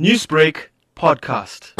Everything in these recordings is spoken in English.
Newsbreak podcast.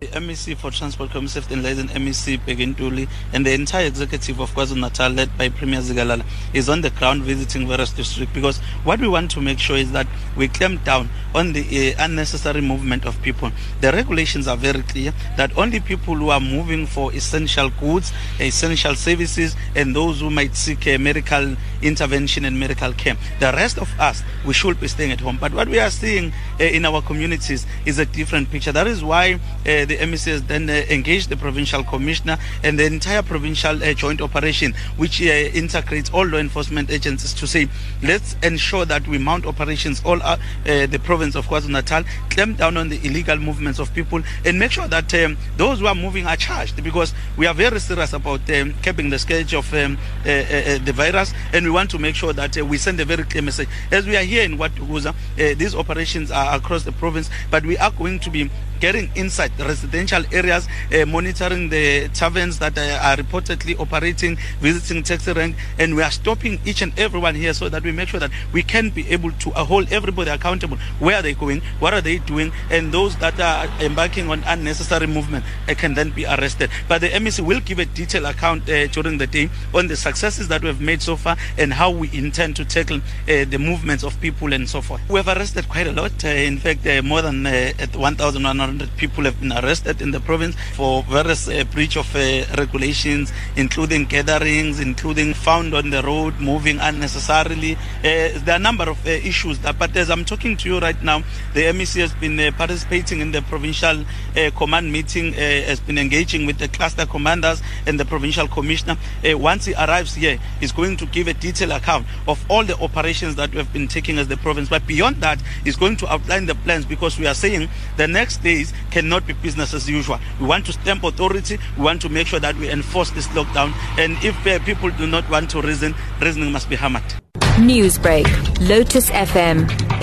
The MEC for Transport, Safety and Liaison, MEC Bheki Ntuli, and the entire executive of KwaZulu-Natal, led by Premier Zikalala, is on the ground visiting various districts because what we want to make sure is that we clamp down on the uh, unnecessary movement of people. The regulations are very clear that only people who are moving for essential goods, essential services, and those who might seek a medical intervention and medical care. The rest of us, we should be staying at home. But what we are seeing uh, in our communities is a different picture. That is why uh, the MEC then uh, engaged the provincial commissioner and the entire provincial uh, joint operation, which uh, integrates all law enforcement agencies to say, let's ensure that we mount operations all uh, the province of KwaZulu-Natal, clamp down on the illegal movements of people, and make sure that um, those who are moving are charged because we are very serious about um, keeping the scourge of um, the virus, and we want to make sure that we send a very clear message. As we are here in KwaDukuza, these operations are across the province, but we are going to be getting inside the residential areas, uh, monitoring the taverns that uh, are reportedly operating, visiting taxi rank, and we are stopping each and everyone here so that we make sure that we can be able to uh, hold everybody accountable. Where are they going? What are they doing? And those that are embarking on unnecessary movement uh, can then be arrested. But the MEC will give a detailed account uh, during the day on the successes that we have made so far and how we intend to tackle uh, the movements of people and so forth. We have arrested quite a lot. in fact, more than 1,100 people have been arrested in the province for various breach of regulations, including gatherings, including found on the road, moving unnecessarily. There are a number of issues. That, but as I'm talking to you right now, the MEC has been uh, participating in the provincial uh, command meeting, has been engaging with the cluster commanders and the provincial commissioner. once he arrives here, he's going to give a detailed account of all the operations that we have been taking as the province. But beyond that, he's going to outline the plans because we are saying the next days cannot be business as usual. We want to stamp authority. We want to make sure that we enforce this lockdown. And if uh, people do not want to reason, reasoning must be hammered. Newsbreak, Lotus FM,